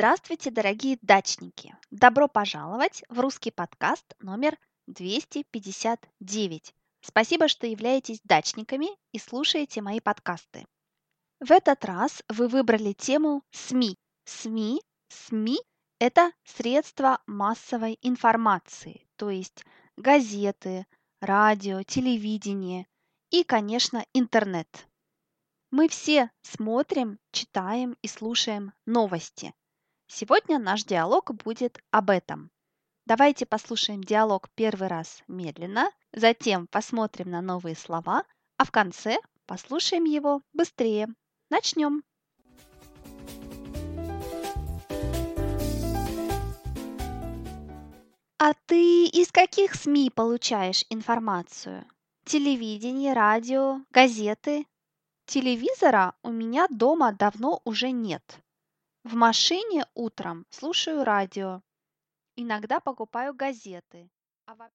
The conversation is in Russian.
Здравствуйте, дорогие дачники! Добро пожаловать в русский подкаст номер 259. Спасибо, что являетесь дачниками и слушаете мои подкасты. В этот раз вы выбрали тему СМИ. СМИ, СМИ – это средства массовой информации, то есть газеты, радио, телевидение и, конечно, интернет. Мы все смотрим, читаем и слушаем новости. Сегодня наш диалог будет об этом. Давайте послушаем диалог первый раз медленно, затем посмотрим на новые слова, а в конце послушаем его быстрее. Начнем. А ты из каких СМИ получаешь информацию? Телевидение, радио, газеты? Телевизора у меня дома давно уже нет. В машине утром слушаю радио. Иногда покупаю газеты. А во-